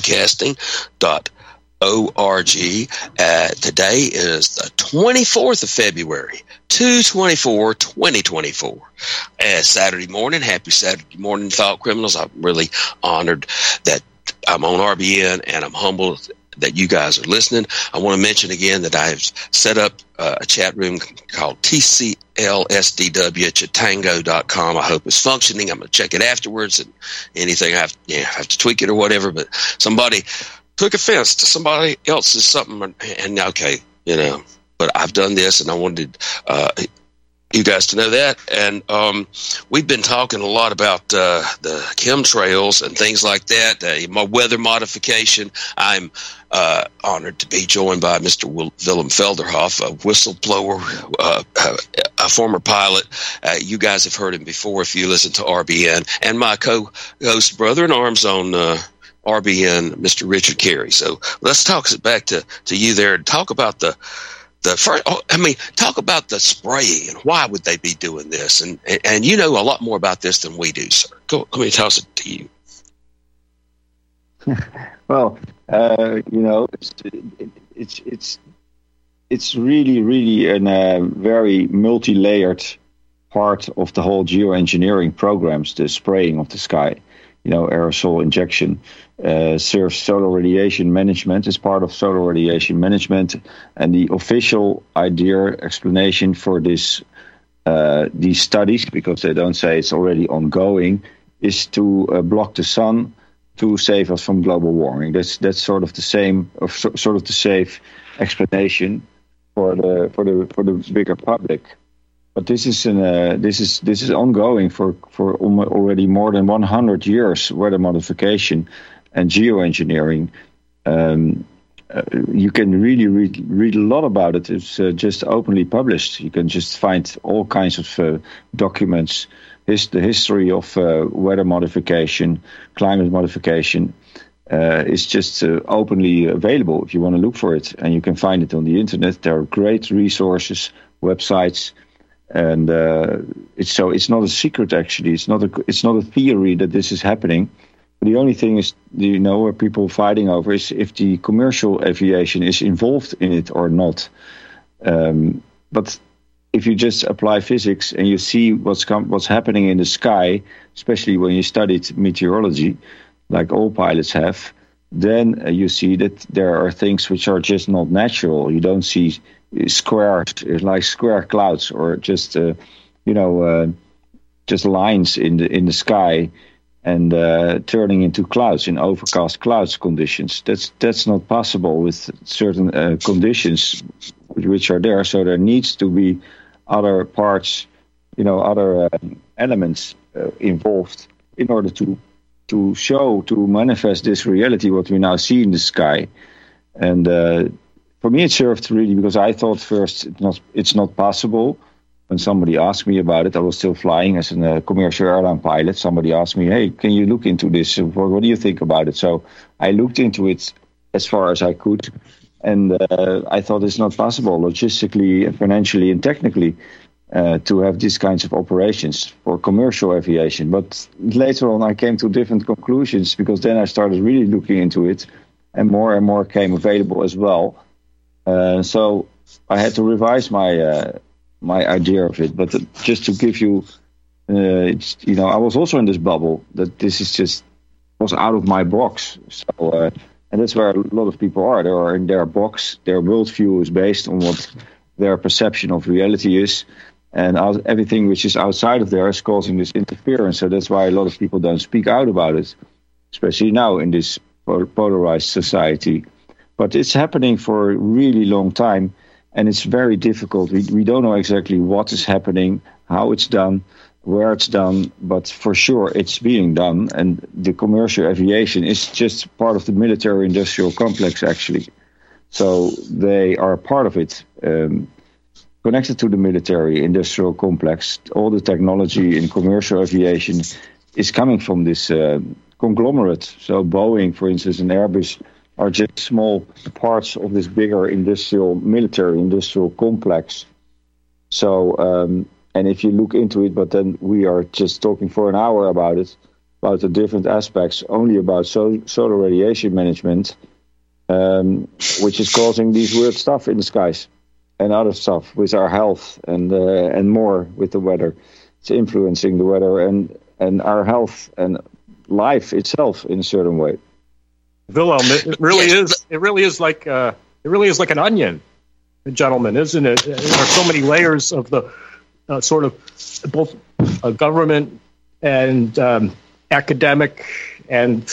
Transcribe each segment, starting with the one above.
republicbroadcasting.org. Uh, today is the 24th of February, 224 2024. Uh, Saturday morning. Happy Saturday morning, Thought Criminals. I'm really honored that I'm on RBN and I'm humbled that you guys are listening. I want to mention again that I've set up uh, a chat room called TCLSDW at chatango.com. I hope it's functioning. I'm going to check it afterwards and anything I have, yeah, I have to tweak it or whatever. But somebody took offense to somebody else's something and, and okay, you know, but I've done this and I wanted uh, you guys to know that. And um, we've been talking a lot about uh, the chemtrails and things like that, uh, my weather modification. I'm uh, honored to be joined by Mr. Willem Felderhoff, a whistleblower, uh, a former pilot. Uh, you guys have heard him before if you listen to RBN, and my co-host brother in arms on uh, RBN, Mr. Richard Carey. So let's talk back to, to you there and talk about the the first, oh, I mean, talk about the spraying and why would they be doing this? And, and, and you know a lot more about this than we do, sir. Go, let me toss it to you. well, uh, you know, it's, it's, it's, it's really, really a uh, very multi-layered part of the whole geoengineering programs, the spraying of the sky you know, aerosol injection uh, serves solar radiation management as part of solar radiation management. And the official idea explanation for this uh, these studies, because they don't say it's already ongoing, is to uh, block the sun to save us from global warming. That's that's sort of the same, or so, sort of the safe explanation for the for the for the bigger public. But this is an, uh, this is this is ongoing for for already more than 100 years. Weather modification and geoengineering. Um, uh, you can really read read a lot about it. It's uh, just openly published. You can just find all kinds of uh, documents. His, the history of uh, weather modification, climate modification, uh, is just uh, openly available if you want to look for it, and you can find it on the internet. There are great resources, websites and uh, it's so it's not a secret actually. It's not a it's not a theory that this is happening. The only thing is, you know, where people fighting over is if the commercial aviation is involved in it or not. Um, but if you just apply physics and you see what's com- what's happening in the sky, especially when you studied meteorology, like all pilots have, then uh, you see that there are things which are just not natural. You don't see square, like square clouds, or just uh, you know uh, just lines in the in the sky and uh, turning into clouds in overcast clouds conditions. That's that's not possible with certain uh, conditions which are there. So there needs to be other parts, you know, other uh, elements uh, involved in order to to show to manifest this reality what we now see in the sky, and for me, it served really because I thought first it's not, it's not possible. When somebody asked me about it, I was still flying as a uh, commercial airline pilot. Somebody asked me, "Hey, can you look into this? What, what, do you think about it?" So I looked into it as far as I could, and uh, I thought it's not possible logistically, financially, and technically uh, to have these kinds of operations for commercial aviation. But later on, I came to different conclusions because then I started really looking into it, and more and more came available as well. Uh, so I had to revise my uh, my idea of it. But just to give you, uh, you know, I was also in this bubble that this is just was out of my box. So uh, and that's where a lot of people are. They are in their box. Their worldview is based on what their perception of reality is. And everything which is outside of there is causing this interference. So that's why a lot of people don't speak out about it, especially now in this polarized society but it's happening for a really long time and it's very difficult. We, we don't know exactly what is happening, how it's done, where it's done, but for sure it's being done. And the commercial aviation is just part of the military industrial complex, actually. So they are part of it. Um, connected to the military industrial complex, all the technology in commercial aviation is coming from this uh, conglomerate. So Boeing, for instance, and Airbus are just small parts of this bigger industrial, military industrial complex. So um, and if you look into it, but then we are just talking for an hour about it, about the different aspects, only about so, solar radiation management, um, which is causing these weird stuff in the skies and other stuff with our health and uh, and more with the weather. It's influencing the weather and and our health and life itself in a certain way. Willem, it really is. It really is like uh, it really is like an onion, gentlemen, isn't it? There are so many layers of the uh, sort of both uh, government and um, academic and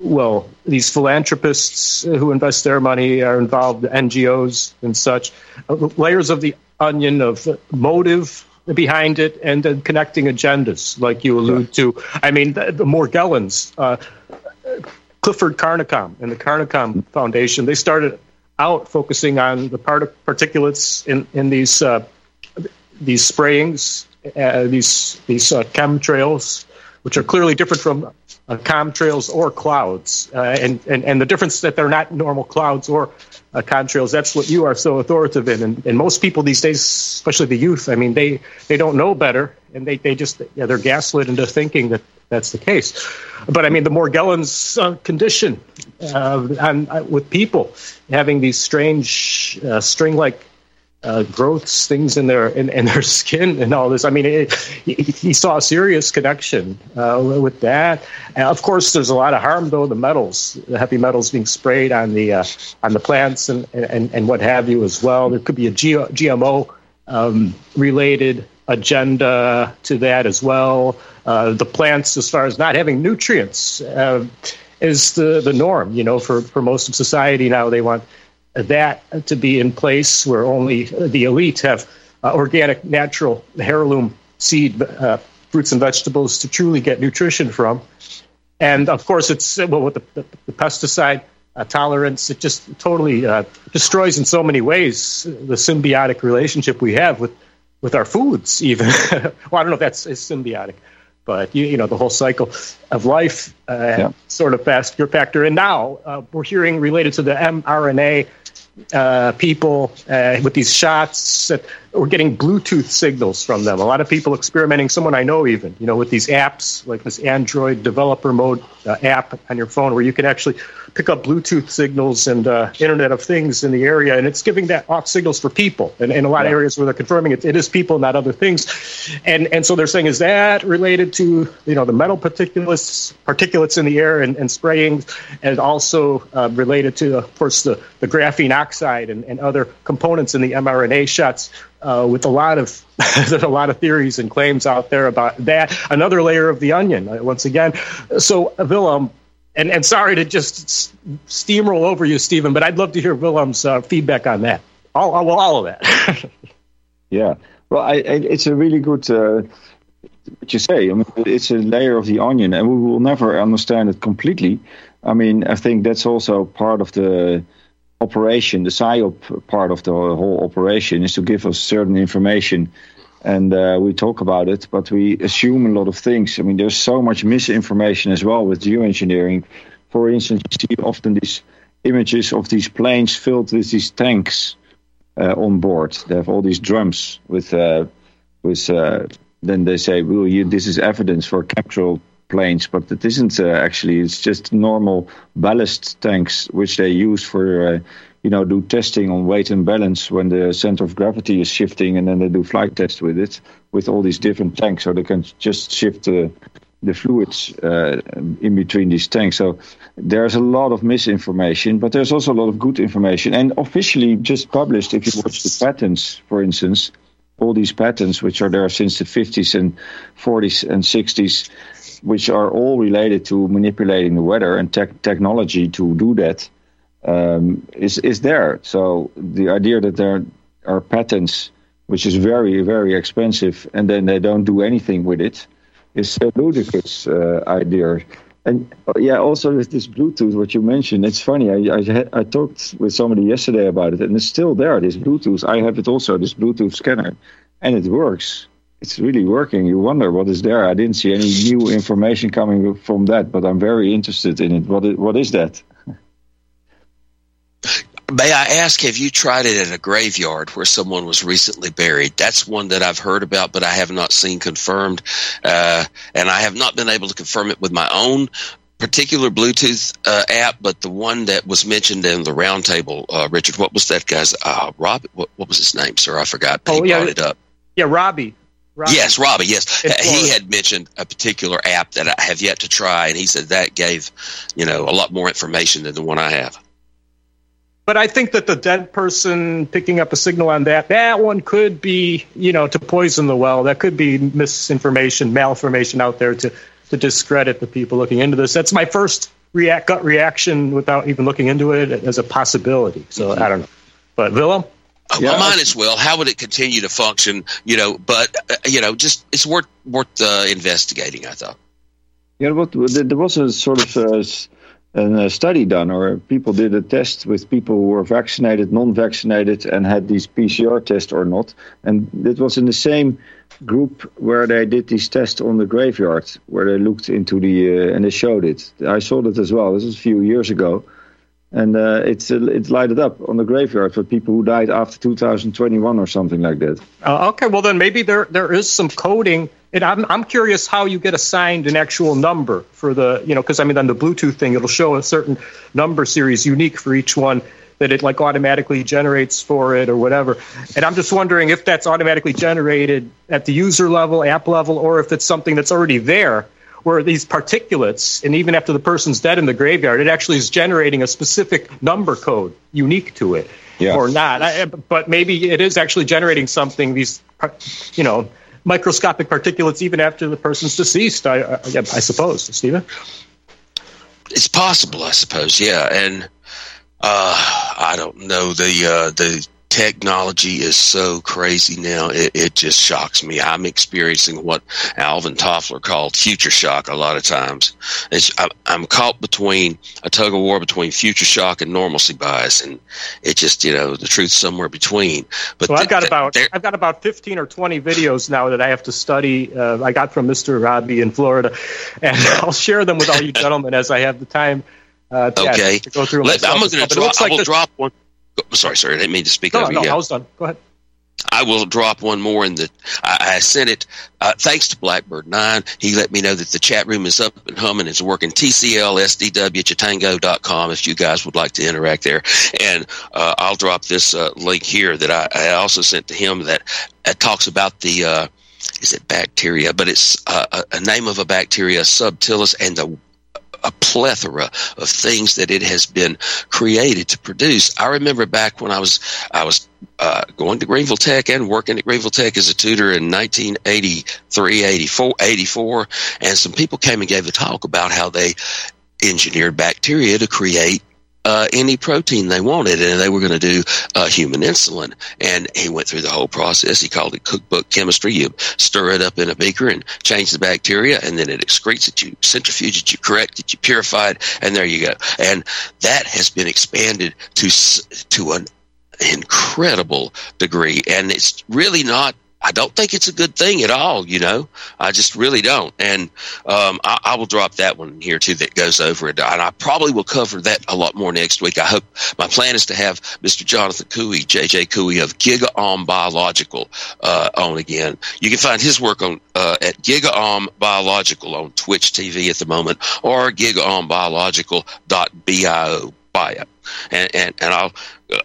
well, these philanthropists who invest their money are involved, NGOs and such, uh, layers of the onion of motive behind it and then connecting agendas, like you allude to. I mean, the, the Morgellons, uh, Clifford Carnicom and the Carnicom Foundation, they started out focusing on the part- particulates in, in these uh, these sprayings, uh, these these uh, chemtrails, which are clearly different from uh, chemtrails or clouds, uh, and, and and the difference that they're not normal clouds or uh, chemtrails. That's what you are so authoritative in, and, and most people these days, especially the youth, I mean, they they don't know better, and they they just yeah, they're gaslit into thinking that that's the case. But I mean, the Morgellons uh, condition uh, on, uh, with people having these strange uh, string-like uh, growths, things in their in, in, their skin, and all this. I mean, it, he, he, saw a serious connection uh, with that. And of course, there's a lot of harm though. The metals, the heavy metals being sprayed on the uh, on the plants and, and and what have you as well. There could be a GMO um, related agenda to that as well. Uh, the plants, as far as not having nutrients, uh, is the the norm. You know, for for most of society now, they want that to be in place where only the elite have uh, organic, natural heirloom seed uh, fruits and vegetables to truly get nutrition from. And of course, it's well with the, the, the pesticide uh, tolerance, it just totally uh, destroys in so many ways the symbiotic relationship we have with with our foods. Even well, I don't know if that's symbiotic, but you, you know the whole cycle of life uh, yeah. sort of fast your factor. And now uh, we're hearing related to the mRNA uh, people uh, with these shots that we're getting Bluetooth signals from them. A lot of people experimenting. Someone I know even, you know, with these apps like this Android developer mode uh, app on your phone, where you can actually pick up Bluetooth signals and uh, Internet of Things in the area, and it's giving that off signals for people. And in a lot yeah. of areas where they're confirming it, it is people, not other things. And and so they're saying, is that related to you know the metal particulates particulates in the air and, and spraying, and also uh, related to, of course, the the graphene oxide and, and other components in the mRNA shots uh, with a lot of there's a lot of theories and claims out there about that. Another layer of the onion, uh, once again. So Willem, and, and sorry to just steamroll over you, Stephen, but I'd love to hear Willem's uh, feedback on that. All, all, all of that. yeah, well, I, I, it's a really good. Uh, what you say, I mean, it's a layer of the onion, and we will never understand it completely. I mean, I think that's also part of the operation, the PSYOP part of the whole operation is to give us certain information. And uh, we talk about it, but we assume a lot of things. I mean, there's so much misinformation as well with geoengineering. For instance, you see often these images of these planes filled with these tanks uh, on board. They have all these drums with, uh, with. Uh, then they say, "Well, you, this is evidence for chemical planes, but it isn't uh, actually. It's just normal ballast tanks which they use for, uh, you know, do testing on weight and balance when the center of gravity is shifting, and then they do flight tests with it with all these different tanks, so they can just shift the the fluids uh, in between these tanks. So there's a lot of misinformation, but there's also a lot of good information. And officially just published, if you watch the patents, for instance, all these patents, which are there since the 50s and 40s and 60s, which are all related to manipulating the weather and te- technology to do that, um, is is there. So the idea that there are patents, which is very very expensive, and then they don't do anything with it, is a ludicrous uh, idea. And uh, yeah, also with this Bluetooth, what you mentioned, it's funny. I I, I talked with somebody yesterday about it, and it's still there. This Bluetooth, I have it also. This Bluetooth scanner, and it works it's really working. You wonder what is there. I didn't see any new information coming from that, but I'm very interested in it. What is, what is that? May I ask, have you tried it at a graveyard where someone was recently buried? That's one that I've heard about, but I have not seen confirmed. Uh, and I have not been able to confirm it with my own particular Bluetooth uh, app, but the one that was mentioned in the roundtable, uh, Richard, what was that guy's? Uh, Rob, what, what, was his name, sir? I forgot. Oh, he yeah. brought it up. Yeah, Robbie. Robbie. Yes, Robbie. Yes, he had mentioned a particular app that I have yet to try, and he said that gave, you know, a lot more information than the one I have. But I think that the dead person picking up a signal on that, that one could be, you know, to poison the well. That could be misinformation, malformation out there to to discredit the people looking into this. That's my first react, gut reaction without even looking into it as a possibility. So I don't know. But Willem? Uh, yeah. Well, mine as well. How would it continue to function? You know, but uh, you know, just it's worth worth uh, investigating. I thought. Yeah, what there was a sort of uh, a study done, or people did a test with people who were vaccinated, non-vaccinated, and had these PCR tests or not, and it was in the same group where they did these tests on the graveyard, where they looked into the uh, and they showed it. I saw that as well. This was a few years ago, and uh, it's uh, it's lighted up on the graveyard for people who died after 2021 or something like that. Uh, okay, well then maybe there there is some coding. And I'm I'm curious how you get assigned an actual number for the you know because I mean on the Bluetooth thing it'll show a certain number series unique for each one that it like automatically generates for it or whatever. And I'm just wondering if that's automatically generated at the user level, app level, or if it's something that's already there where these particulates, and even after the person's dead in the graveyard, it actually is generating a specific number code unique to it, yeah. or not. I, but maybe it is actually generating something. These, you know, microscopic particulates even after the person's deceased. I, I, I suppose, Stephen. It's possible, I suppose. Yeah, and uh, I don't know the uh, the technology is so crazy now. It, it, just shocks me. I'm experiencing what Alvin Toffler called future shock a lot of times. I, am caught between a tug of war between future shock and normalcy bias, and it just you know the truth somewhere between. But well, I've got about I've got about 15 or 20 videos now that I have to study. Uh, I got from Mr. Robbie in Florida, and I'll share them with all you gentlemen as I have the time. Uh, okay. to go through Let, I'm going to drop. Like I will this, drop one. Sorry, sorry. I didn't mean to speak no, over no, you. No, I was done. Go ahead. I will drop one more in the. I, I sent it uh, thanks to Blackbird Nine. He let me know that the chat room is up and humming. It's working. TCL SDW Chatango.com if you guys would like to interact there. And uh, I'll drop this uh, link here that I, I, also sent to him that talks about the. Uh, is it bacteria? But it's uh, a, a name of a bacteria, subtilis, and the a plethora of things that it has been created to produce. I remember back when I was I was uh, going to Greenville Tech and working at Greenville Tech as a tutor in 1983, 84, 84, and some people came and gave a talk about how they engineered bacteria to create uh, any protein they wanted, and they were going to do uh, human insulin. And he went through the whole process. He called it cookbook chemistry. You stir it up in a beaker and change the bacteria, and then it excretes it. You centrifuge it, you correct it, you purify it, and there you go. And that has been expanded to to an incredible degree, and it's really not I don't think it's a good thing at all. You know, I just really don't. And um, I, I, will drop that one here too that goes over it. And I probably will cover that a lot more next week. I hope my plan is to have Mr. Jonathan Couey, JJ Couey of GigaOhm Biological uh, on again. You can find his work on uh, at GigaOhm Biological on Twitch TV at the moment or gigaohmbiological.bio bio. And, and, and I'll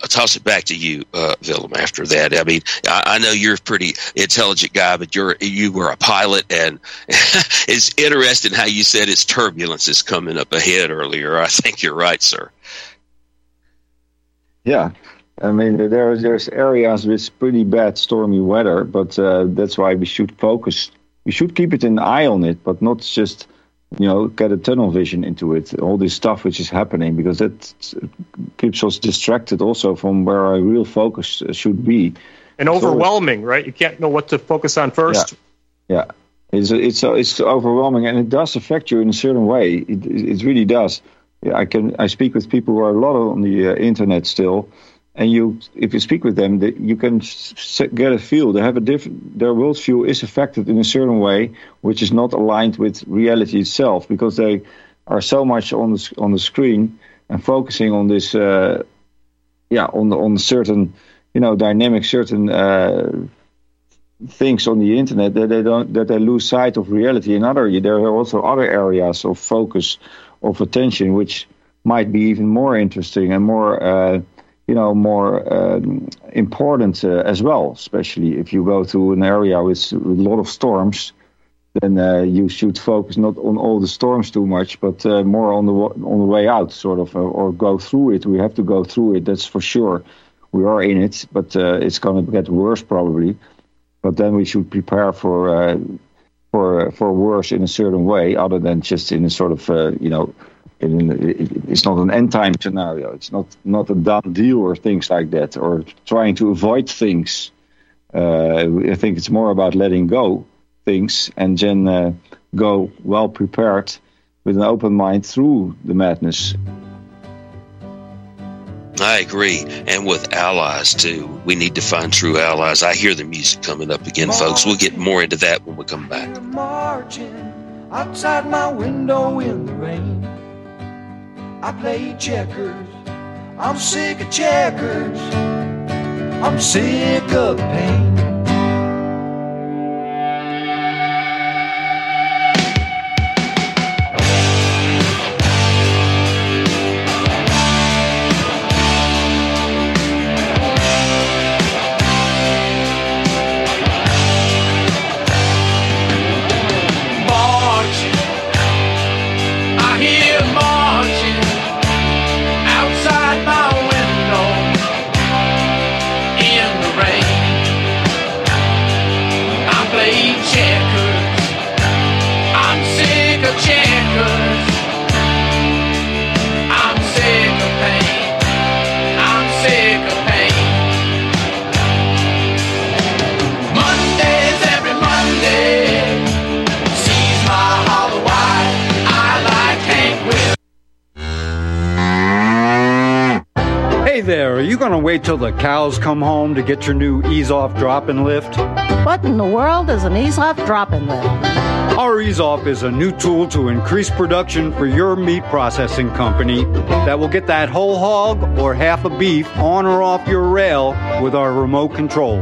toss it back to you, uh, Willem, after that. I mean, I, I, know you're a pretty intelligent guy, but you're, you were a pilot and it's interesting how you said it's turbulence is coming up ahead earlier. I think you're right, sir. Yeah. I mean, there's there's areas with pretty bad stormy weather, but uh, that's why we should focus. We should keep it an eye on it, but not just you know, get a tunnel vision into it, all this stuff which is happening, because that keeps us distracted also from where our real focus should be. And overwhelming, so, right? You can't know what to focus on first. Yeah, yeah. It's it's it's overwhelming, and it does affect you in a certain way. It it really does. I can I speak with people who are a lot on the uh, internet still, and you if you speak with them you can get a feel they have a different their worldview is affected in a certain way which is not aligned with reality itself because they are so much on the on the screen and focusing on this uh, yeah, on the, on certain, you know, dynamic certain uh, things on the internet that they don't that they lose sight of reality. In other, there are also other areas of focus of attention which might be even more interesting and more. Uh, you know, more um, important uh, as well. Especially if you go to an area with, a lot of storms, then uh, you should focus not on all the storms too much, but uh, more on the on the way out, sort of, uh, or go through it. We have to go through it. That's for sure. We are in it, but uh, it's going to get worse probably. But then we should prepare for uh, for for worse in a certain way, other than just in a sort of you know it's not an end time scenario. It's not not a done deal or things like that, or trying to avoid things. Uh, I think it's more about letting go things and then uh, go well prepared with an open mind through the madness. I agree. And with allies, too. We need to find true allies. I hear the music coming up again, folks. We'll get more into that when we come back. Marching outside my window in the rain. I play checkers. I'm sick of checkers. I'm sick of pain. Wait till the cows come home to get your new ease off drop and lift? What in the world is an ease off drop and lift? Our Ease Off is a new tool to increase production for your meat processing company that will get that whole hog or half a beef on or off your rail with our remote control.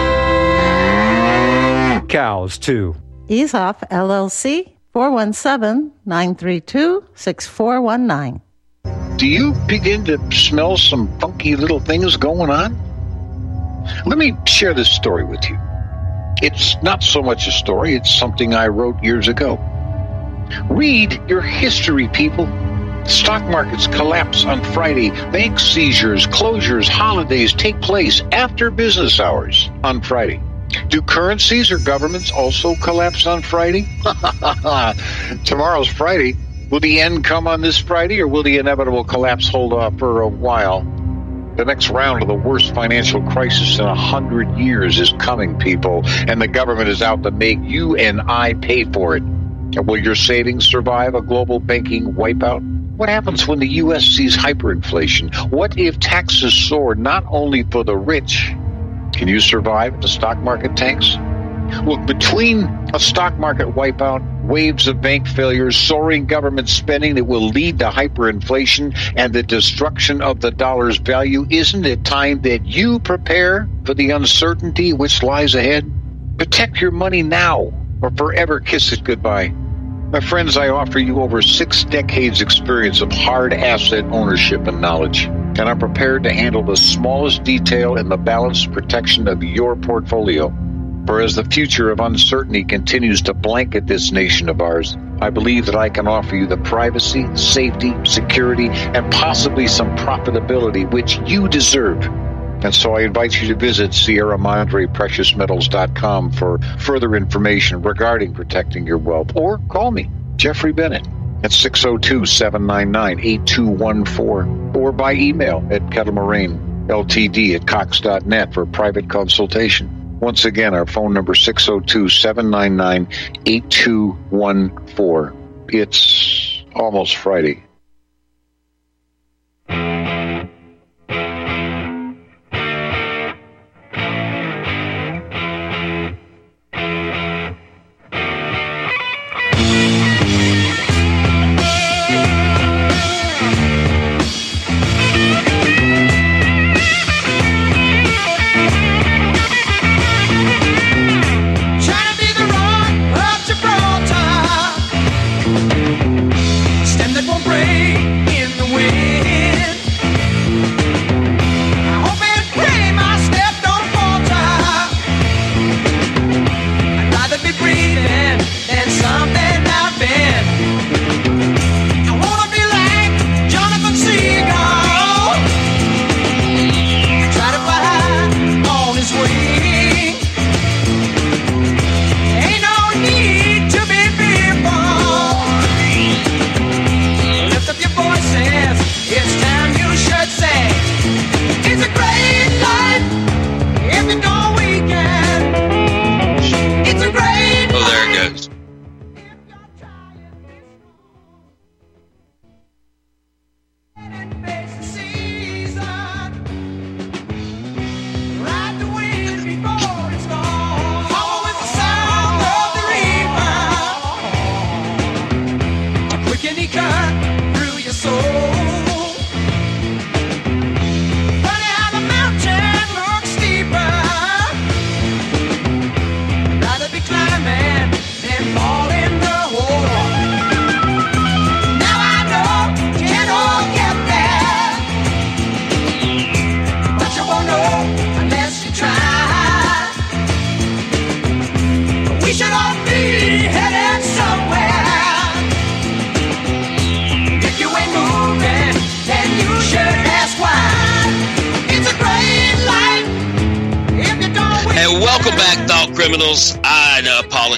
cows, too. Ease Off LLC, 417 932 6419. Do you begin to smell some funky little things going on? Let me share this story with you. It's not so much a story, it's something I wrote years ago. Read your history, people. Stock markets collapse on Friday. Bank seizures, closures, holidays take place after business hours on Friday. Do currencies or governments also collapse on Friday? Tomorrow's Friday. Will the end come on this Friday, or will the inevitable collapse hold off for a while? The next round of the worst financial crisis in a hundred years is coming, people, and the government is out to make you and I pay for it. And will your savings survive a global banking wipeout? What happens when the U.S. sees hyperinflation? What if taxes soar not only for the rich, can you survive the stock market tanks? Look, between a stock market wipeout, waves of bank failures, soaring government spending that will lead to hyperinflation, and the destruction of the dollar's value, isn't it time that you prepare for the uncertainty which lies ahead? Protect your money now or forever kiss it goodbye. My friends, I offer you over six decades experience of hard asset ownership and knowledge and I'm prepared to handle the smallest detail in the balanced protection of your portfolio. For as the future of uncertainty continues to blanket this nation of ours, I believe that I can offer you the privacy, safety, security, and possibly some profitability which you deserve. And so I invite you to visit Sierra Madre Metals.com for further information regarding protecting your wealth or call me, Jeffrey Bennett at 602 799 8214 or by email at kettlemoraine ltd at cox.net for private consultation. Once again, our phone number 602 799 8214. It's almost Friday.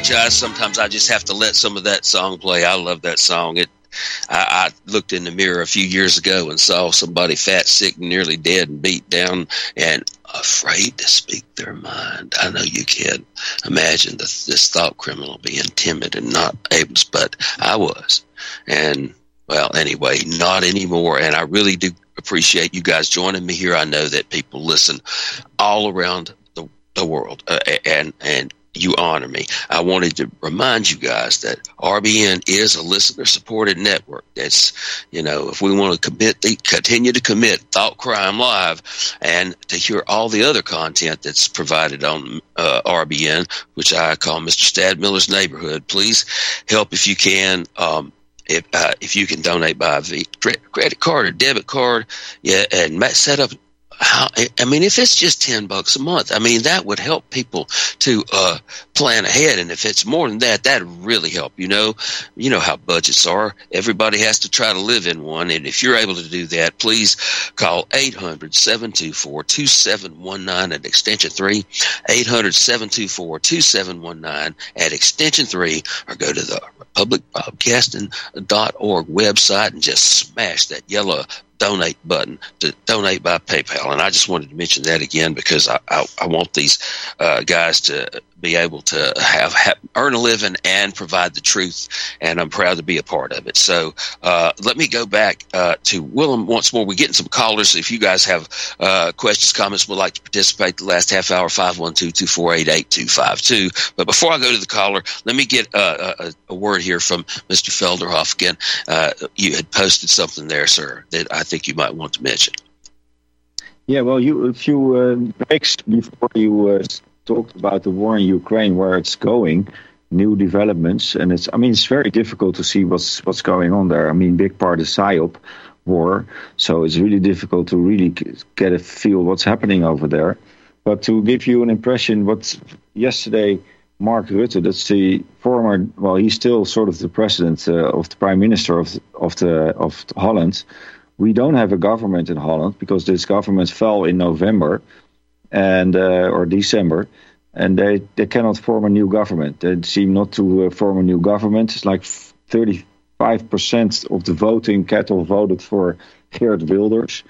Apologize. Sometimes I just have to let some of that song play. I love that song. It. I, I looked in the mirror a few years ago and saw somebody fat, sick, nearly dead, and beat down, and afraid to speak their mind. I know you can't imagine the, this thought criminal being timid and not able, but I was, and well, anyway, not anymore. And I really do appreciate you guys joining me here. I know that people listen all around the, the world, uh, and and you honor me. I wanted to remind you guys that RBN is a listener supported network. That's, you know, if we want to commit, continue to commit Thought Crime Live and to hear all the other content that's provided on uh, RBN, which I call Mr. Stadtmiller's Neighborhood, please help if you can. Um, if, uh, if you can donate by credit card or debit card, yeah, and set up how I mean, if it's just ten bucks a month, I mean that would help people to uh, plan ahead. And if it's more than that, that really help. You know, you know how budgets are. Everybody has to try to live in one. And if you're able to do that, please call 800-724-2719 at extension three, 800-724-2719 at extension three, or go to the publicbroadcasting.org website and just smash that yellow donate button to donate by PayPal. And I just wanted to mention that again because I, I, I want these uh, guys to be able to have, have, earn a living and provide the truth. And I'm proud to be a part of it. So uh, let me go back uh, to Willem once more. We're getting some callers. If you guys have uh, questions, comments, would like to participate the last half hour, 512-248-8252. But before I go to the caller, let me get uh, a, a, word here from Mr. Felderhoff again. Uh, you had posted something there, sir, that I think you might want to mention. Yeah, well, you a few uh, breaks before you uh, talked about the war in Ukraine, where it's going, new developments, and it's. I mean, it's very difficult to see what's what's going on there. I mean, big part is psyop war, so it's really difficult to really get a feel what's happening over there. But to give you an impression, what yesterday Mark Rutte, that's the former, well, he's still sort of the president uh, of the prime minister of of the of Holland. We don't have a government in Holland because this government fell in November and uh, or December, and they, they cannot form a new government. They seem not to uh, form a new government. It's like 35% of the voting cattle voted for Geert Wilders.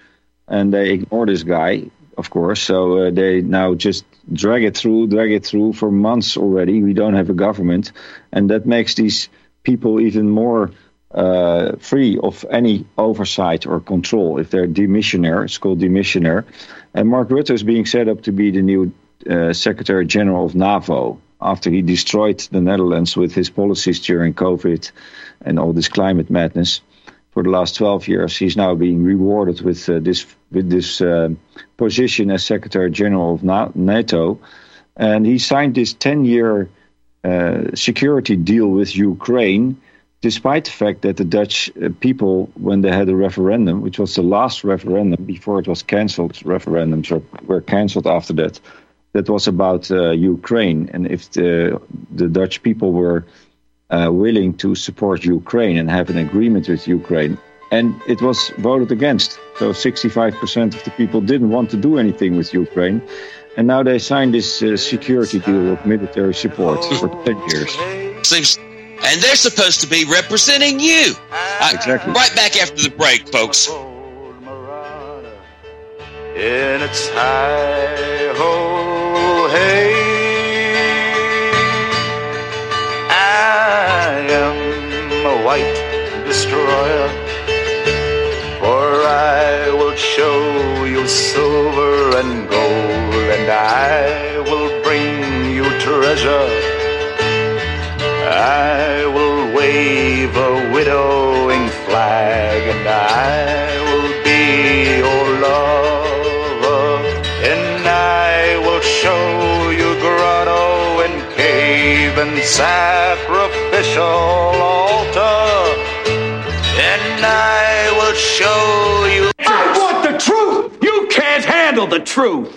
and they ignore this guy, of course. So uh, they now just drag it through, drag it through for months already. We don't have a government, and that makes these people even more uh, free of any oversight or control. If they're demissionaire, it's called demissionaire. And Mark Rutte is being set up to be the new uh, Secretary General of NAVO after he destroyed the Netherlands with his policies during COVID and all this climate madness. For the last 12 years, he's now being rewarded with uh, this with this uh, position as Secretary General of Na- NATO, and he signed this 10-year uh, security deal with Ukraine, despite the fact that the Dutch uh, people, when they had a referendum, which was the last referendum before it was cancelled, referendums were, cancelled after that, that was about uh, Ukraine. And if the, the Dutch people were uh, willing to support Ukraine and have an agreement with Ukraine, and it was voted against. So 65% of the people didn't want to do anything with Ukraine. And now they signed this uh, security deal of military support for 10 years. Seems, and they're supposed to be representing you. Uh, Exactly. Right back after the break, folks. in its high ho hey. I am a white destroyer, for I will show you silver and gold, and I will bring you treasure. I will wave a widowing flag, and I will be your lover, and I will show you grotto and cave and sacrificial altar, and I will show you. I want the truth! You can't handle the truth!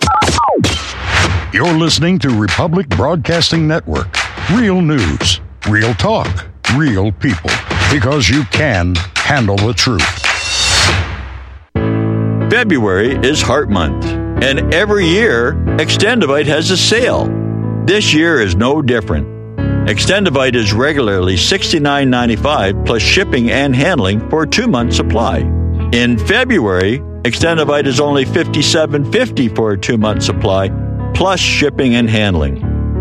You're listening to Republic Broadcasting Network. Real news, real talk, real people. Because you can handle the truth. February is Heart Month, and every year, Extendivite has a sale. This year is no different. Extendivite is regularly $69.95 plus shipping and handling for a two month supply. In February, Extendivite is only $57.50 for a two month supply plus shipping and handling.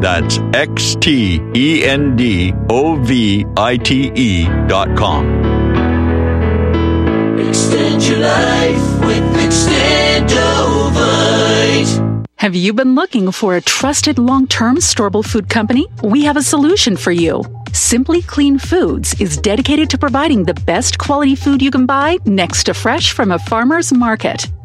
That's X T E N D O V I T E dot com. Extend your life with Extendovite. Have you been looking for a trusted long term storable food company? We have a solution for you. Simply Clean Foods is dedicated to providing the best quality food you can buy next to fresh from a farmer's market.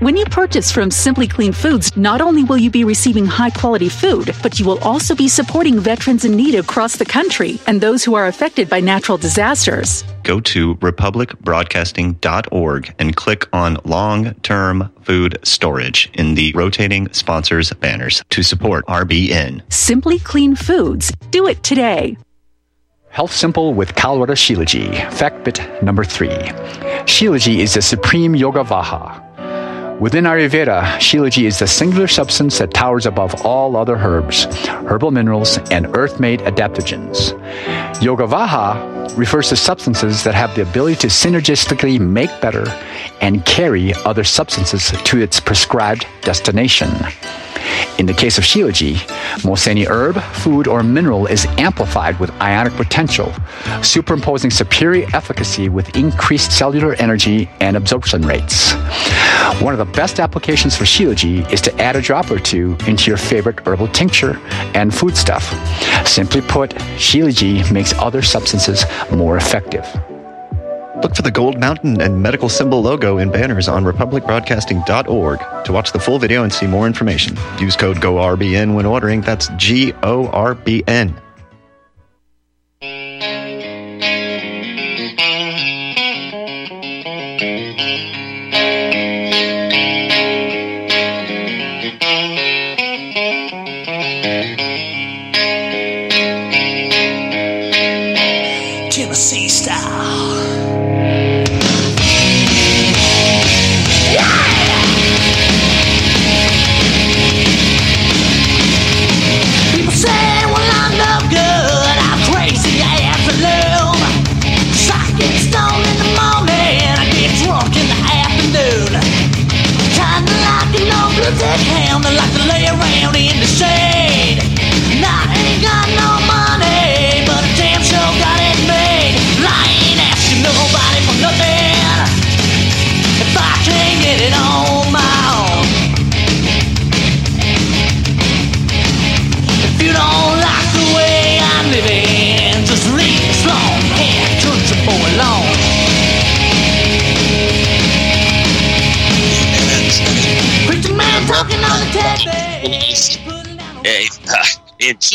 When you purchase from Simply Clean Foods, not only will you be receiving high quality food, but you will also be supporting veterans in need across the country and those who are affected by natural disasters. Go to republicbroadcasting.org and click on long term food storage in the rotating sponsors banners to support RBN. Simply Clean Foods. Do it today. Health Simple with Kalwara Shilajit, fact bit number three. Shilajit is the supreme yogavaha. Within Ayurveda, Shilajit is the singular substance that towers above all other herbs, herbal minerals, and earth made adaptogens. Yogavaha refers to substances that have the ability to synergistically make better and carry other substances to its prescribed destination. In the case of Shilajit, most any herb, food, or mineral is amplified with ionic potential, superimposing superior efficacy with increased cellular energy and absorption rates. One of the best applications for Shilajit is to add a drop or two into your favorite herbal tincture and foodstuff. Simply put, Shilajit makes other substances more effective. Look for the gold mountain and medical symbol logo in banners on republicbroadcasting.org to watch the full video and see more information. Use code GORBN when ordering. That's G O R B N.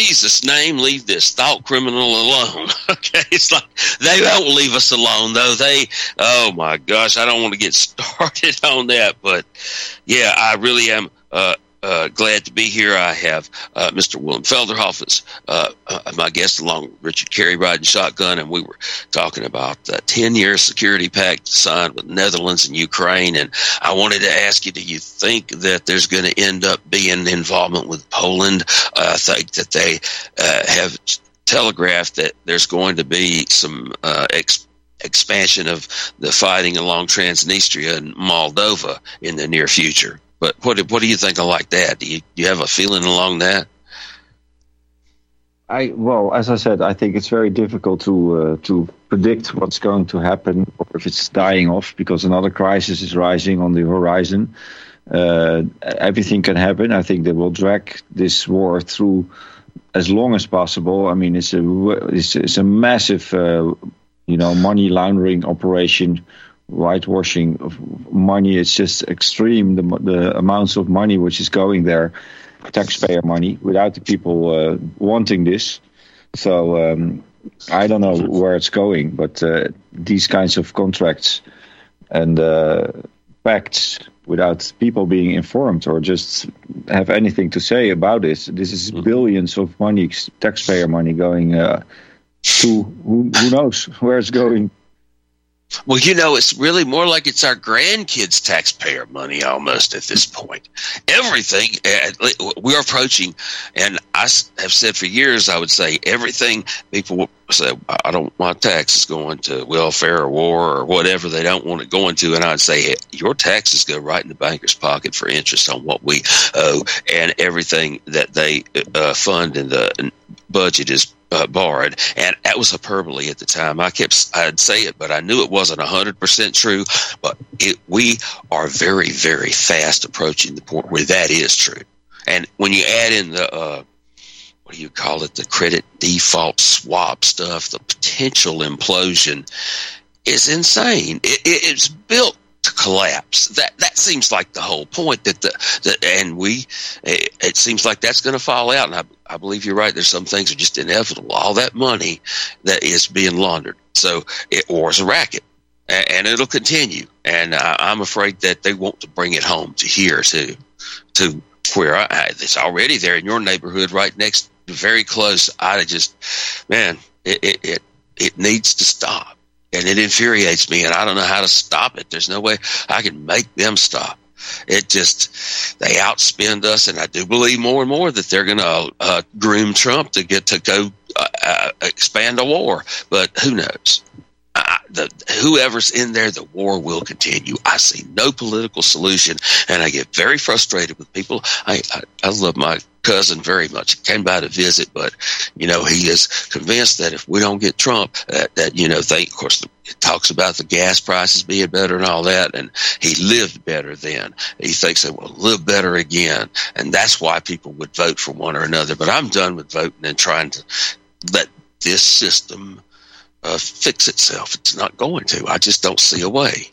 Jesus' name, leave this thought criminal alone. Okay, it's like they won't leave us alone, though. They, oh my gosh, I don't want to get started on that, but yeah, I really am. Uh, uh, glad to be here. I have uh, Mr. Willem Felderhoff as uh, uh, my guest, along with Richard Carey riding shotgun, and we were talking about the 10 year security pact signed with Netherlands and Ukraine. And I wanted to ask you do you think that there's going to end up being involvement with Poland? Uh, I think that they have telegraphed that there's going to be some ex- expansion of the fighting along Transnistria and Moldova in the near future. But what what do you think of like that? Do you do you have a feeling along that? I well, as I said, I think it's very difficult to uh, to predict what's going to happen or if it's dying off because another crisis is rising on the horizon. Uh, everything can happen. I think they will drag this war through as long as possible. I mean, it's a it's, it's a massive, uh, you know, money laundering operation, whitewashing of money. It's just extreme the the amounts of money which is going there taxpayer money without the people uh, wanting this. So um, I don't know where it's going, but uh, these kinds of contracts and uh, pacts without people being informed or just have anything to say about this, this is billions of money, taxpayer money going uh, to who, who knows where it's going. Well, you know, it's really more like it's our grandkids' taxpayer money almost at this point. Everything we're approaching, and I have said for years, I would say everything people say, I don't want taxes going to welfare or war or whatever they don't want it going to. And I'd say, hey, your taxes go right in the banker's pocket for interest on what we owe, and everything that they uh, fund in the budget is uh, borrowed, and that was hyperbole at the time. I kept I'd say it, but I knew it wasn't hundred percent true. But it, we are very, very fast approaching the point where that is true. And when you add in the uh, what do you call it, the credit default swap stuff, the potential implosion is insane. It, it, it's built to collapse. That that seems like the whole point. That the, the and we, it, it seems like that's going to fall out. And I, I believe you're right. There's some things are just inevitable. All that money that is being laundered. So it war's a racket, and, and it'll continue. And I, I'm afraid that they want to bring it home to here too, to where I, it's already there in your neighborhood, right next, very close. I just, man, it it it, it needs to stop and it infuriates me and i don't know how to stop it there's no way i can make them stop it just they outspend us and i do believe more and more that they're going to uh, groom trump to get to go uh, uh, expand a war but who knows uh, the, whoever's in there, the war will continue. I see no political solution, and I get very frustrated with people. I, I, I love my cousin very much. Came by to visit, but you know he is convinced that if we don't get Trump, that, that you know they of course talks about the gas prices being better and all that, and he lived better then. He thinks they will live better again, and that's why people would vote for one or another. But I'm done with voting and trying to let this system uh, fix itself. It's not going to. I just don't see a way.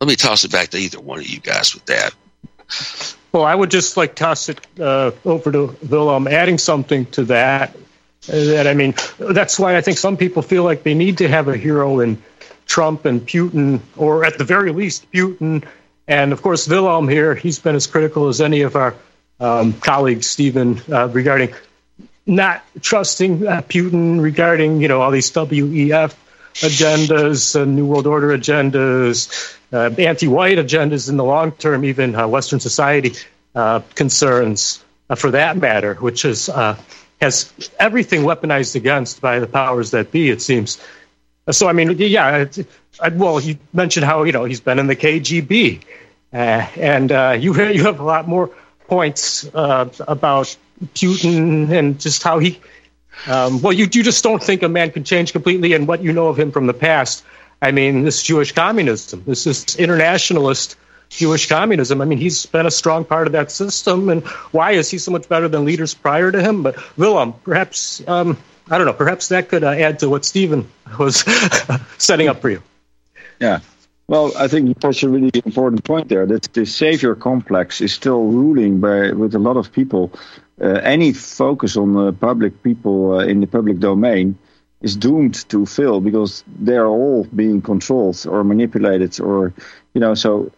Let me toss it back to either one of you guys with that. Well, I would just like toss it uh, over to Willem, adding something to that. Uh, that I mean, that's why I think some people feel like they need to have a hero in Trump and Putin, or at the very least, Putin. And of course, Willem here, he's been as critical as any of our um, colleagues, Steven, uh, regarding not trusting uh, Putin regarding, you know, all these WEF agendas, New World Order agendas, anti-white agendas in the long term, even uh, Western society uh, concerns, uh, for that matter, which is uh, has everything weaponized against by the powers that be. It seems. So I mean, yeah. I, well, you mentioned how you know he's been in the KGB, and you you have a lot more points about Putin and just how he um, well, you, you just don't think a man can change completely, and what you know of him from the past. I mean, this Jewish communism, this is internationalist Jewish communism. I mean, he's been a strong part of that system, and why is he so much better than leaders prior to him? But Willem, perhaps um, I don't know. Perhaps that could uh, add to what Steven was setting up for you. Yeah. Well, I think that's a really important point there. That the savior complex is still ruling by with a lot of people uh, any focus on public people uh, in the public domain is doomed to fail because they're all being controlled or manipulated or you know so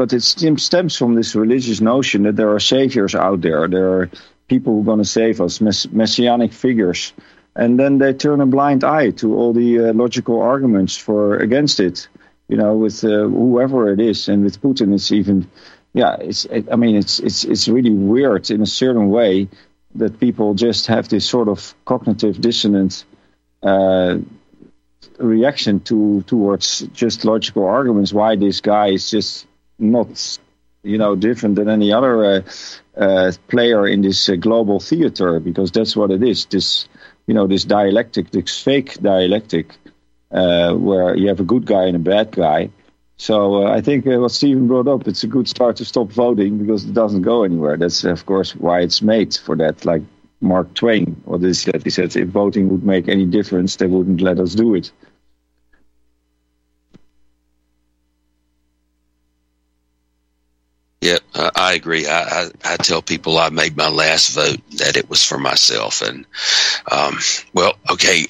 but it stems from this religious notion that there are saviors out there there are people who are going to save us mess- messianic figures and then they turn a blind eye to all the uh, logical arguments for against it you know with uh, whoever it is and with putin it's even yeah, it's. I mean, it's it's it's really weird in a certain way that people just have this sort of cognitive dissonance uh, reaction to towards just logical arguments. Why this guy is just not, you know, different than any other uh, uh, player in this uh, global theater because that's what it is. This, you know, this dialectic, this fake dialectic, uh, where you have a good guy and a bad guy so uh, I think what Steven brought up, it's a good start to stop voting because it doesn't go anywhere. That's of course why it's made for that. Like Mark Twain, what he said, he said if voting would make any difference, they wouldn't let us do it. Yeah, I agree. I, I, I, tell people I made my last vote that it was for myself. And, um, well, okay.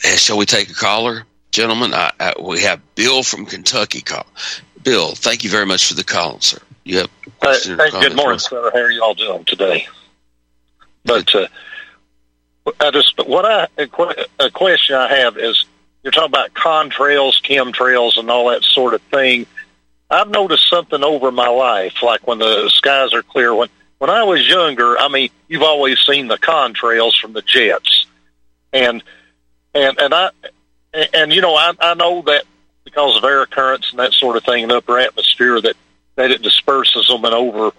Shall we take a caller? gentlemen, I, I, we have Bill from Kentucky call. Bill, thank you very much for the call, sir. You have uh, hey, good morning, sir. How are you all doing today? But uh, I just what I a question I have is you're talking about contrails, chemtrails, and all that sort of thing. I've noticed something over my life, like when the skies are clear. When when I was younger, I mean, you've always seen the contrails from the jets, and and and I and, you know, I, I know that because of air currents and that sort of thing in the upper atmosphere that that it disperses them and over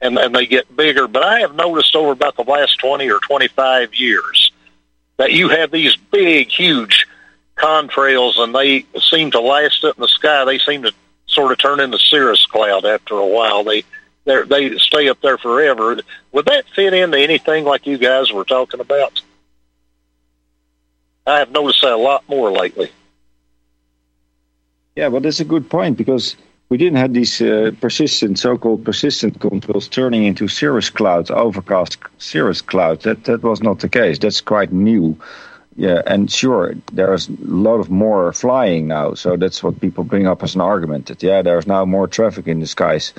and, and they get bigger. But I have noticed over about the last twenty or twenty five years that you have these big, huge contrails, and they seem to last up in the sky. They seem to sort of turn into cirrus cloud after a while. They they they stay up there forever. Would that fit into anything like you guys were talking about? I have noticed that a lot more lately. Yeah, well, that's a good point because we didn't have these uh, persistent, so-called persistent contrails turning into cirrus clouds, overcast cirrus clouds. That that was not the case. That's quite new. Yeah, and sure, there's a lot of more flying now, so that's what people bring up as an argument. That yeah, there's now more traffic in the skies,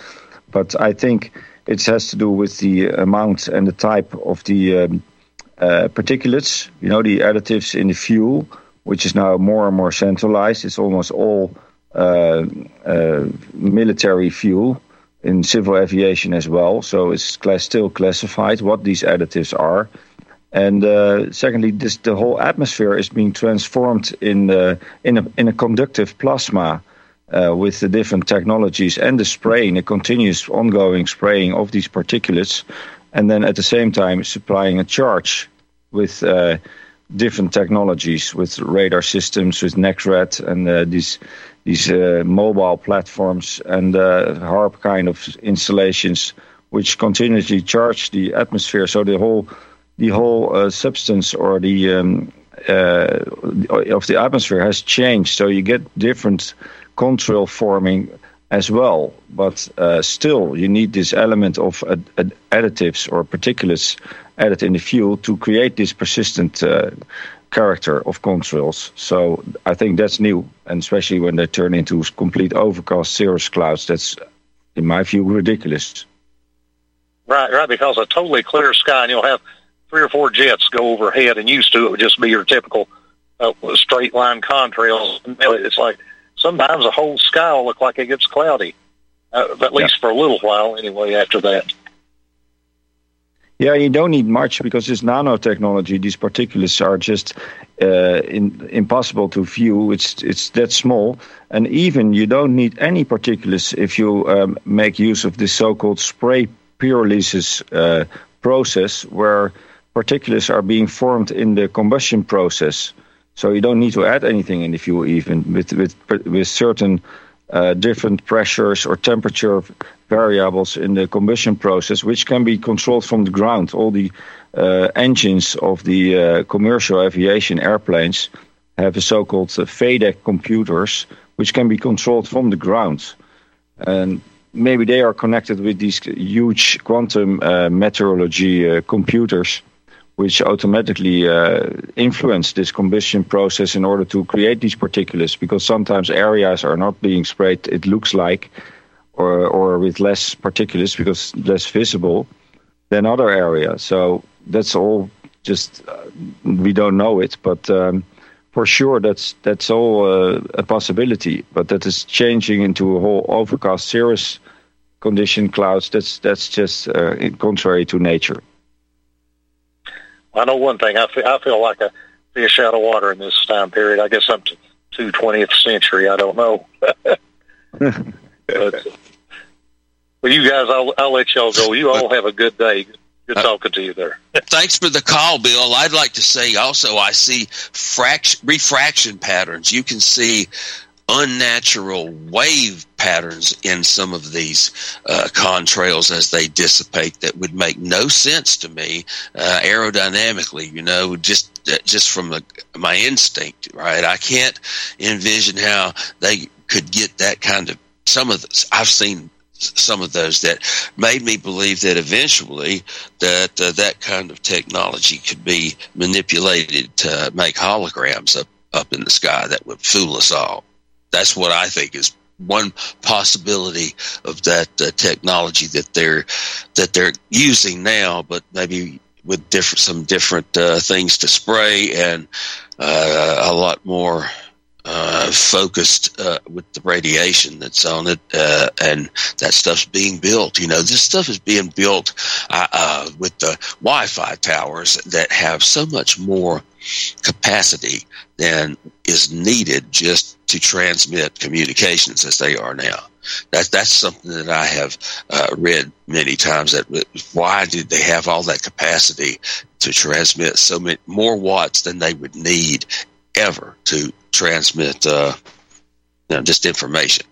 but I think it has to do with the amount and the type of the um, uh, particulates, you know, the additives in the fuel, which is now more and more centralized. It's almost all military fuel in civil aviation as well. So it's class, still classified what these additives are. And uh, secondly, this, the whole atmosphere is being transformed in in a in a conductive plasma uh, with the different technologies and the spraying, a continuous ongoing spraying of these particulates and then at the same time supplying a charge with uh, different technologies, with radar systems, with NexRad, and uh, these these uh, mobile platforms and uh, HAARP kind of installations, which continuously charge the atmosphere. So the whole the whole uh, substance or the um, uh, of the atmosphere has changed. So you get different contrail forming as well, but uh, still you need this element of ad- ad- additives or particulates added in the fuel to create this persistent uh, character of contrails. So I think that's new, and especially when they turn into complete overcast cirrus clouds, that's in my view ridiculous. Right, right, because a totally clear sky, and you'll have three or four jets go overhead, and used to it would just be your typical uh, straight line contrails. It's like sometimes the whole sky will look like it gets cloudy, uh, at least yeah. for a little while anyway. After that. Yeah, you don't need much because this nanotechnology, these particulates are just uh, in, impossible to view. It's it's that small, and even you don't need any particulates if you um, make use of this so-called spray pyrolysis uh, process, where particulates are being formed in the combustion process. So you don't need to add anything in the fuel, even with with with certain uh, different pressures or temperature variables in the combustion process, which can be controlled from the ground. All the uh, engines of the uh, commercial aviation airplanes have a so-called uh, FADEC computers, which can be controlled from the ground. And maybe they are connected with these huge quantum uh, meteorology uh, computers which automatically uh, influence this combustion process in order to create these particulates because sometimes areas are not being sprayed it looks like or or with less particulates because less visible than other areas. So that's all just uh, we don't know it but um, for sure that's that's all uh, a possibility. But that is changing into a whole overcast cirrus condition clouds that's that's just uh, contrary to nature I know one thing. I feel, I feel like a fish out of water in this time period. I guess up to 20th century. I don't know. but, well, you guys, I'll, I'll let y'all go. You all have a good day. Good uh, talking to you there. Thanks for the call, Bill. I'd like to say also I see fraction, refraction patterns. You can see unnatural wave patterns in some of these uh, contrails as they dissipate that would make no sense to me uh, aerodynamically. You know, just uh, just from the, my instinct, right? I can't envision how they could get that kind of some of this. I've seen some of those that made me believe that eventually that uh, that kind of technology could be manipulated to make holograms up up in the sky that would fool us all that's what I think is one possibility of that uh, technology that they're that they're using now, but maybe with different some different uh, things to spray and uh, a lot more uh, focused uh, with the radiation that's on it, uh, and that stuff's being built. You know, this stuff is being built with the Wi-Fi towers that have so much more capacity than is needed just to transmit communications as they are now. That that's something that I have uh, read many times. That why did they have all that capacity to transmit so many more watts than they would need ever to transmit uh, you know, just information?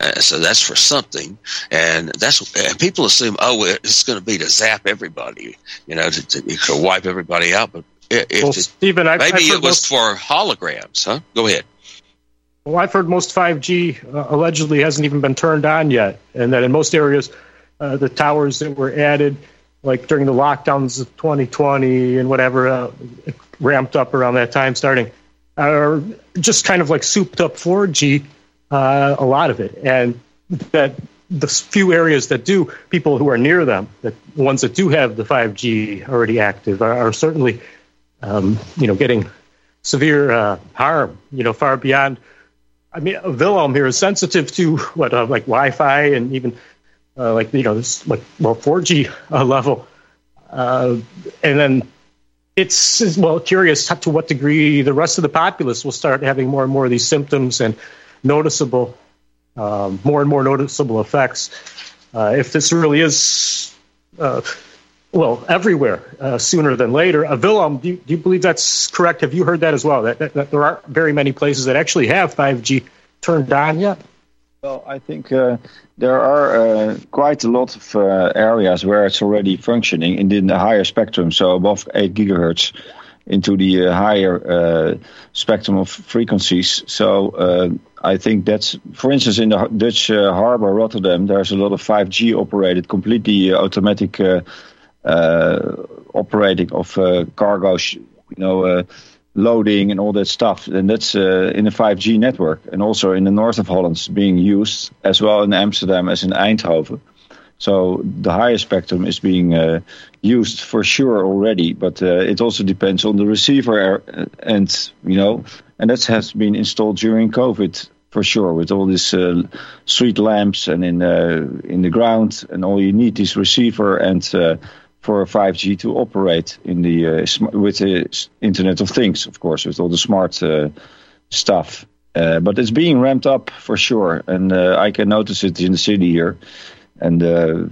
Uh, so that's for something, and that's and people assume, oh, it's going to be to zap everybody, you know, to, to, to wipe everybody out. But if well, Steven, I, maybe it was most, for holograms, huh? Go ahead. Well, I've heard most 5G uh, allegedly hasn't even been turned on yet, and that in most areas, uh, the towers that were added, like during the lockdowns of 2020 and whatever, uh, ramped up around that time, starting, are just kind of like souped up 4G, uh, a lot of it, and that the few areas that do, people who are near them, that the ones that do have the 5G already active, are, are certainly um, you know, getting severe uh, harm, you know, far beyond. I mean, Willem here is sensitive to what, uh, like Wi-Fi and even uh, like you know, this like well 4G uh, level, uh, and then it's well curious to what degree the rest of the populace will start having more and more of these symptoms and noticeable, um, more and more noticeable effects. Uh, if this really is well, everywhere uh, sooner than later. Uh, Willem, do you, do you believe that's correct? Have you heard that as well? That, that, that there aren't very many places that actually have 5G turned on yet? Well, I think uh, there are uh, quite a lot of uh, areas where it's already functioning in the, higher spectrum, so above 8 gigahertz into the uh, higher uh, spectrum of frequencies. So uh, I think that's, for instance, in the Dutch harbor Rotterdam, there's a lot of 5G operated, completely automatic operating of cargoes, you know loading and all that stuff. And that's uh, in the 5G network. And also in the north of Holland being used as well in Amsterdam as in Eindhoven. So the higher spectrum is being uh, used for sure already, but uh, it also depends on the receiver uh, and you know, and that has been installed during COVID for sure with all these uh, street lamps and in uh, in the ground, and all you need is receiver and for 5G to operate in the uh, with the Internet of Things, of course, with all the smart uh, stuff. Uh, but it's being ramped up for sure, and uh, I can notice it in the city here. And uh,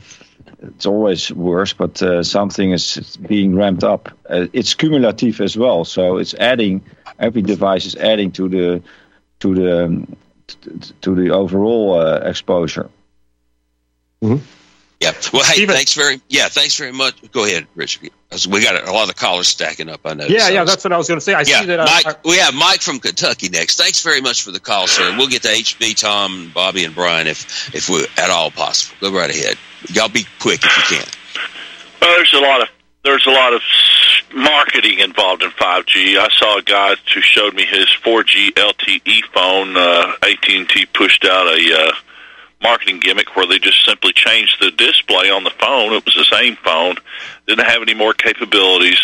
it's always worse, but uh, something is being ramped up. it's cumulative as well, so it's adding. Every device is adding to the to the to the overall exposure. Mm-hmm. Yeah. Well, hey, Steven. thanks very yeah, thanks very much. Go ahead, Richard. We got a lot of callers stacking up. I know. Yeah, yeah, that's what I was going to say. I yeah, see that. Mike, our, we have Mike from Kentucky next. Thanks very much for the call, sir. We'll get to HB, Tom, Bobby, and Brian if if we at all possible. Go right ahead. Y'all be quick if you can. Well, there's a lot of there's a lot of marketing involved in 5G. I saw a guy who showed me his 4G LTE phone. Uh, AT&T pushed out a uh, marketing gimmick where they just simply changed the display on the phone. It was the same phone, didn't have any more capabilities,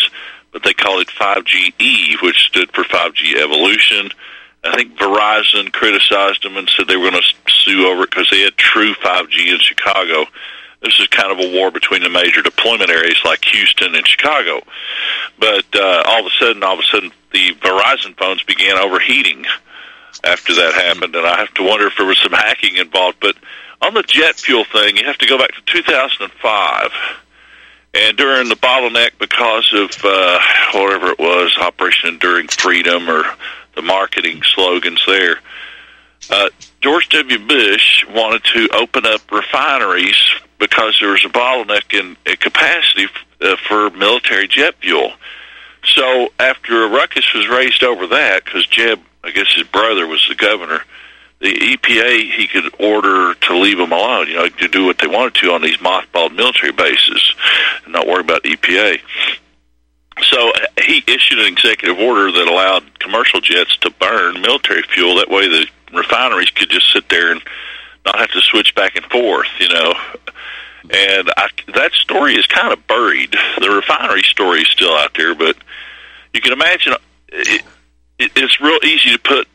but they called it 5GE, which stood for 5G evolution. I think Verizon criticized them and said they were going to sue over it because they had true 5G in Chicago. This is kind of a war between the major deployment areas like Houston and Chicago. But uh, all of a sudden, all of a sudden, the Verizon phones began overheating after that happened, and I have to wonder if there was some hacking involved. But on the jet fuel thing, you have to go back to 2005. And during the bottleneck, because of uh, whatever it was, Operation Enduring Freedom or the marketing slogans there, uh, George W. Bush wanted to open up refineries because there was a bottleneck in, in capacity uh, for military jet fuel. So after a ruckus was raised over that, because Jeb I guess his brother was the governor. The EPA he could order to leave them alone, you know, to do what they wanted to on these mothballed military bases, and not worry about EPA. So uh, he issued an executive order that allowed commercial jets to burn military fuel. That way, the refineries could just sit there and not have to switch back and forth, you know. And I, that story is kind of buried. The refinery story is still out there, but you can imagine uh, it, it, it's real easy to put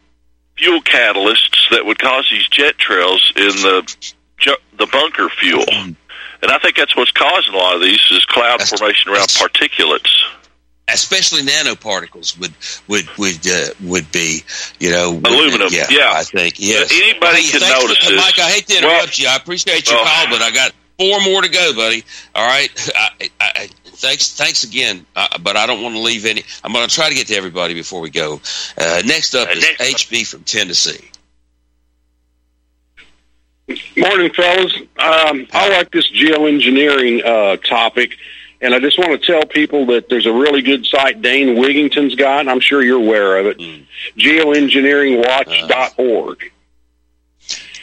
fuel catalysts that would cause these jet trails in the the bunker fuel, and I think that's what's causing a lot of these is cloud that's, formation around particulates. Especially nanoparticles would would would uh, would be you know aluminum. Yeah, yeah, I think yes. Anybody hey, can notice for, this. Mike, I hate to interrupt well, you. I appreciate your call, but I got four more to go, buddy. All right, I, I, thanks, thanks again. Uh, but I don't want to leave any. I'm going to try to get to everybody before we go. Uh, next up uh, is HB from Tennessee. Morning, fellas. Um, I like this geoengineering uh, topic, and I just want to tell people that there's a really good site Dane Wigington's got. I'm sure you're aware of it. Mm. Geoengineeringwatch.org.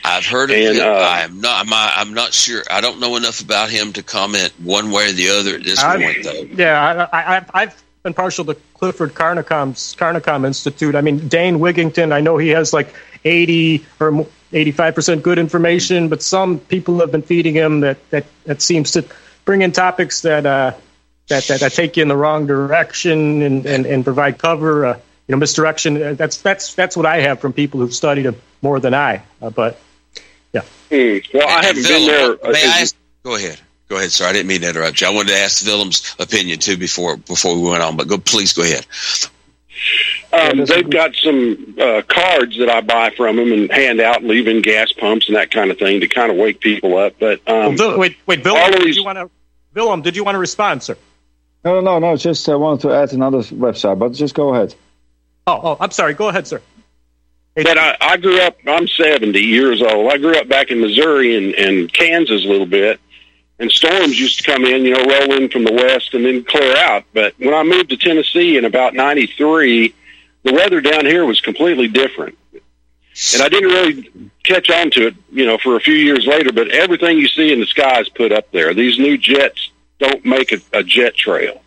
I've heard of and, him. Uh, I'm not. I'm, I'm not sure. I don't know enough about him to comment one way or the other at this I've, point, though. Yeah, I, I, I've been partial to Clifford Carnicom's Carnicom Institute. I mean, Dane Wigington. I know he has like 80 or 85 percent good information, but some people have been feeding him that that that seems to bring in topics that uh, that, that, that take you in the wrong direction and and, and provide cover. Uh, you know, misdirection. That's that's that's what I have from people who've studied him more than I. Uh, but yeah. Mm. Well, I haven't Phil, been there. May I ask, go ahead. Go ahead. Sorry, I didn't mean to interrupt you. I wanted to ask Willem's opinion too before before we went on, but go please go ahead. Um, they've got some uh, cards that I buy from them and hand out, leaving gas pumps and that kind of thing to kind of wake people up. But um, well, Bill, wait, wait, Bill, do you want to Willem, did you want to respond, sir? No, no, no, no. Just I wanted to add another website, but just go ahead. Oh, oh, I'm sorry. Go ahead, sir. But I, I grew up. I'm 70 years old. I grew up back in Missouri and, and Kansas a little bit, and storms used to come in, you know, roll in from the west and then clear out. But when I moved to Tennessee in about '93, the weather down here was completely different, and I didn't really catch on to it, you know, for a few years later. But everything you see in the sky is put up there. These new jets don't make a, a jet trail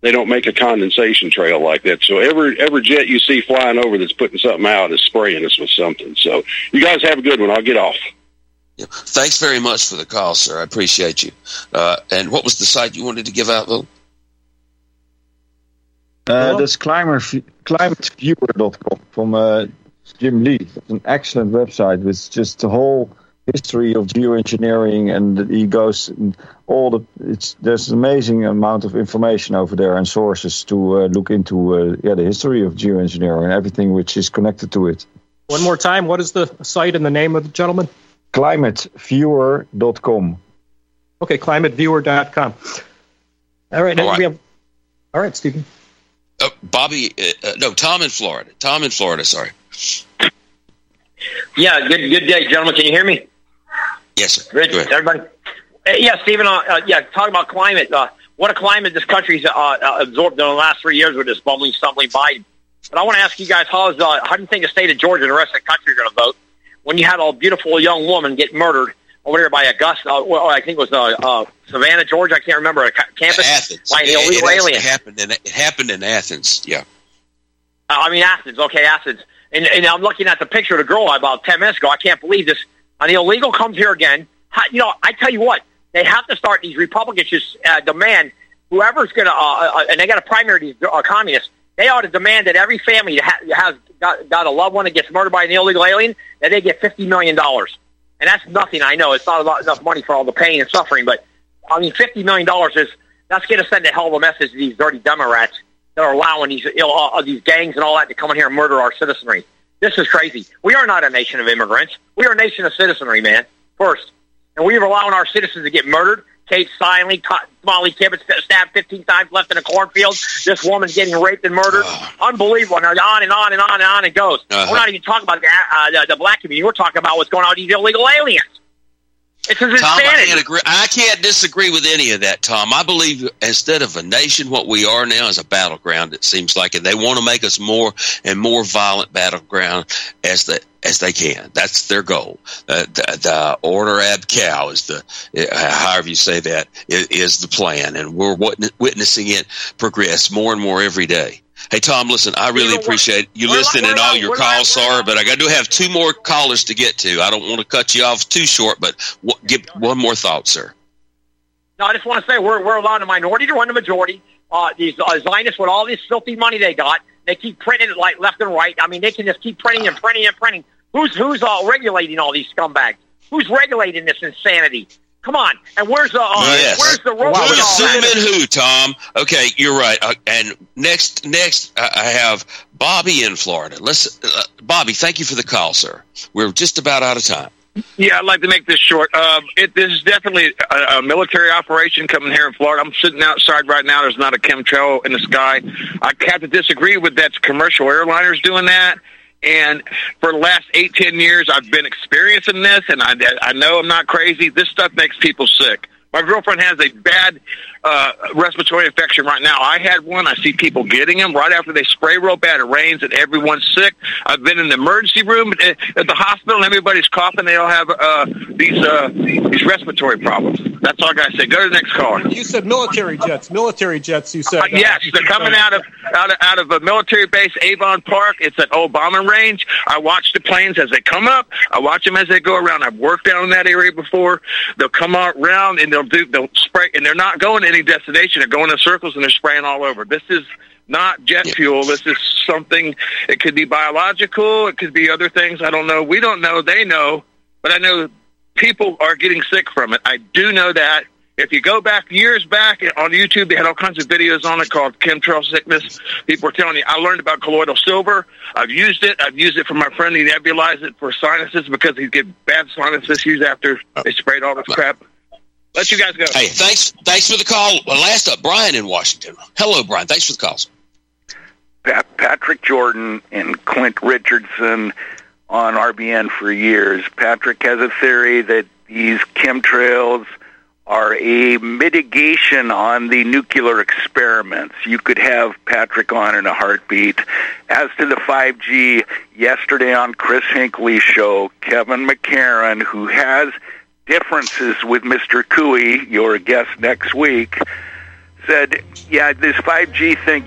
they don't make a condensation trail like that. So every every jet you see flying over that's putting something out is spraying us with something. So you guys have a good one. I'll get off. Yeah. Thanks very much for the call, sir. I appreciate you. Uh, and what was the site you wanted to give out, Will? Uh, that's climate, climateviewer.com from uh, Jim Lee. It's an excellent website with just the whole history of geoengineering, and he goes in all the. It's there's an amazing amount of information over there and sources to uh, look into. Uh, yeah, the history of geoengineering and everything which is connected to it. One more time. What is the site and the name of the gentleman? Climateviewer.com. Okay, climateviewer.com. All right. All right. We have, all right, Steven. Uh, Bobby, uh, uh, no, Tom in Florida. Tom in Florida. Sorry. Yeah, good good day, gentlemen. Can you hear me? Yes, sir. Rich, everybody. Uh, yeah, Steven. Uh, uh, yeah, talking about climate. Uh, what a climate this country's uh, uh, absorbed in the last three years with this bumbling, stumbling Biden. But I want to ask you guys, how, is, uh, how do you think the state of Georgia and the rest of the country are going to vote when you had a beautiful young woman get murdered over there by Augusta? Uh, well, I think it was uh, uh, Savannah, Georgia. I can't remember a ca- campus Athens. by an It- it alien. happened in it happened in Athens. Yeah. Uh, I mean Athens. Okay, Athens. And, and I'm looking at the picture of the girl about ten minutes ago. I can't believe this. And the illegal comes here again. You know, I tell you what, they have to start. These Republicans just uh, demand whoever's going to, uh, uh, and they got a primary these uh, communists. They ought to demand that every family that ha- has got, got a loved one that gets murdered by an illegal alien that they get fifty million dollars. And that's nothing. I know it's not a lot, enough money for all the pain and suffering, but I mean, fifty million dollars is that's going to send a hell of a message to these dirty Democrats that are allowing these you know, uh, these gangs and all that to come in here and murder our citizenry. This is crazy. We are not a nation of immigrants. We are a nation of citizenry, man. First, and we are allowing our citizens to get murdered. Kate Steinle, Molly Tibbetts stabbed 15 times, left in a cornfield. This woman's getting raped and murdered. Unbelievable. And on and on and on and on it goes. Uh-huh. We're not even talking about the, uh, the, the black community. We're talking about what's going on with these illegal aliens. It's Tom, I can't agree. I can't disagree with any of that, Tom. I believe instead of a nation, what we are now is a battleground. It seems like, and they want to make us more and more violent battleground as the as they can. That's their goal. Uh, the, the order ab cow is the, uh, however you say that, is, is the plan, and we're witness- witnessing it progress more and more every day. Hey Tom, listen, I really appreciate you listening and all your calls. Sorry, but I do have two more callers to get to. I don't want to cut you off too short, but w- give one more thought, sir. No, I just want to say we're we're allowed a minority to run the majority. Uh, these uh, Zionists with all this filthy money they got, they keep printing it like left and right. I mean, they can just keep printing and printing and printing. Who's who's uh, regulating all these scumbags? Who's regulating this insanity? Come on, and where's the uh, yes. where's the? Who's and assuming who, Tom? Okay, you're right. Uh, and next, next, uh, I have Bobby in Florida. Let's, uh, Bobby, thank you for the call, sir. We're just about out of time. Yeah, I'd like to make this short. Um, it, this is definitely a, a military operation coming here in Florida. I'm sitting outside right now. There's not a chemtrail in the sky. I have to disagree with that. Commercial airliners doing that. And for the last eight, ten years, I've been experiencing this, and I, I know I'm not crazy. This stuff makes people sick. My girlfriend has a bad uh, respiratory infection right now. I had one. I see people getting them right after they spray real bad. It rains and everyone's sick. I've been in the emergency room at, at the hospital and everybody's coughing. They all have uh, these uh, these respiratory problems. That's all I got to say. Go to the next caller. You said military jets. Military jets. You said. Uh, yes, they're coming out of out of out of a military base, Avon Park. It's an old bombing range. I watch the planes as they come up. I watch them as they go around. I've worked down in that area before. They'll come out around and they'll do they'll spray, and they're not going to any destination. They're going in circles and they're spraying all over. This is not jet fuel. This is something. It could be biological. It could be other things. I don't know. We don't know. They know, but I know people are getting sick from it. I do know that. If you go back years back on YouTube, they had all kinds of videos on it called chemtrail sickness. People were telling you, I learned about colloidal silver. I've used it. I've used it for my friend. He nebulized it for sinuses because he get bad sinus issues after uh, they sprayed all this uh, crap. Let you guys go. Hey, thanks. Thanks for the call. Well, last up, Brian in Washington. Hello, Brian. Thanks for the calls. Pat, Patrick Jordan and Clint Richardson on RBN for years. Patrick has a theory that these chemtrails are a mitigation on the nuclear experiments. You could have Patrick on in a heartbeat. As to the 5G, yesterday on Chris Hinckley's show, Kevin McCairn, who has differences with Mr. Couey, your guest next week, said, yeah, this 5G thing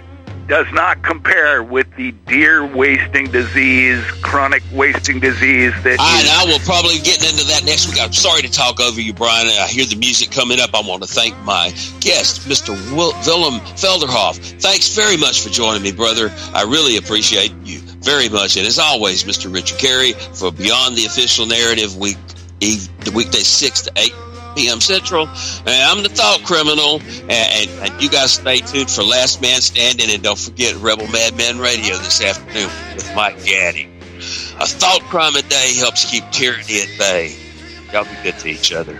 does not compare with the deer wasting disease, chronic wasting disease that I, and I will probably get into that next week. I'm sorry to talk over you, Brian. I hear the music coming up. I want to thank my guest, Mr. Wil- Willem Felderhoff. Thanks very much for joining me, brother. I really appreciate you very much. And as always, Mr. Richard Carey for Beyond the Official Narrative Week, weekday 6 to 8 p.m. Central. And I'm the Thought Criminal. And, and, and you guys stay tuned for Last Man Standing. And don't forget Rebel Madman Radio this afternoon with Mike Gaddy. A thought crime a day helps keep tyranny at bay. Y'all be good to each other.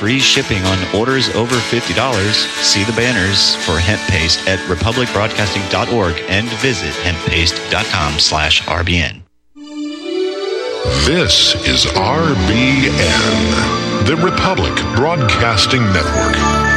Free shipping on orders over $50. See the banners for hemp paste at republicbroadcasting.org and visit hemppaste.com slash RBN. This is RBN, the Republic Broadcasting Network.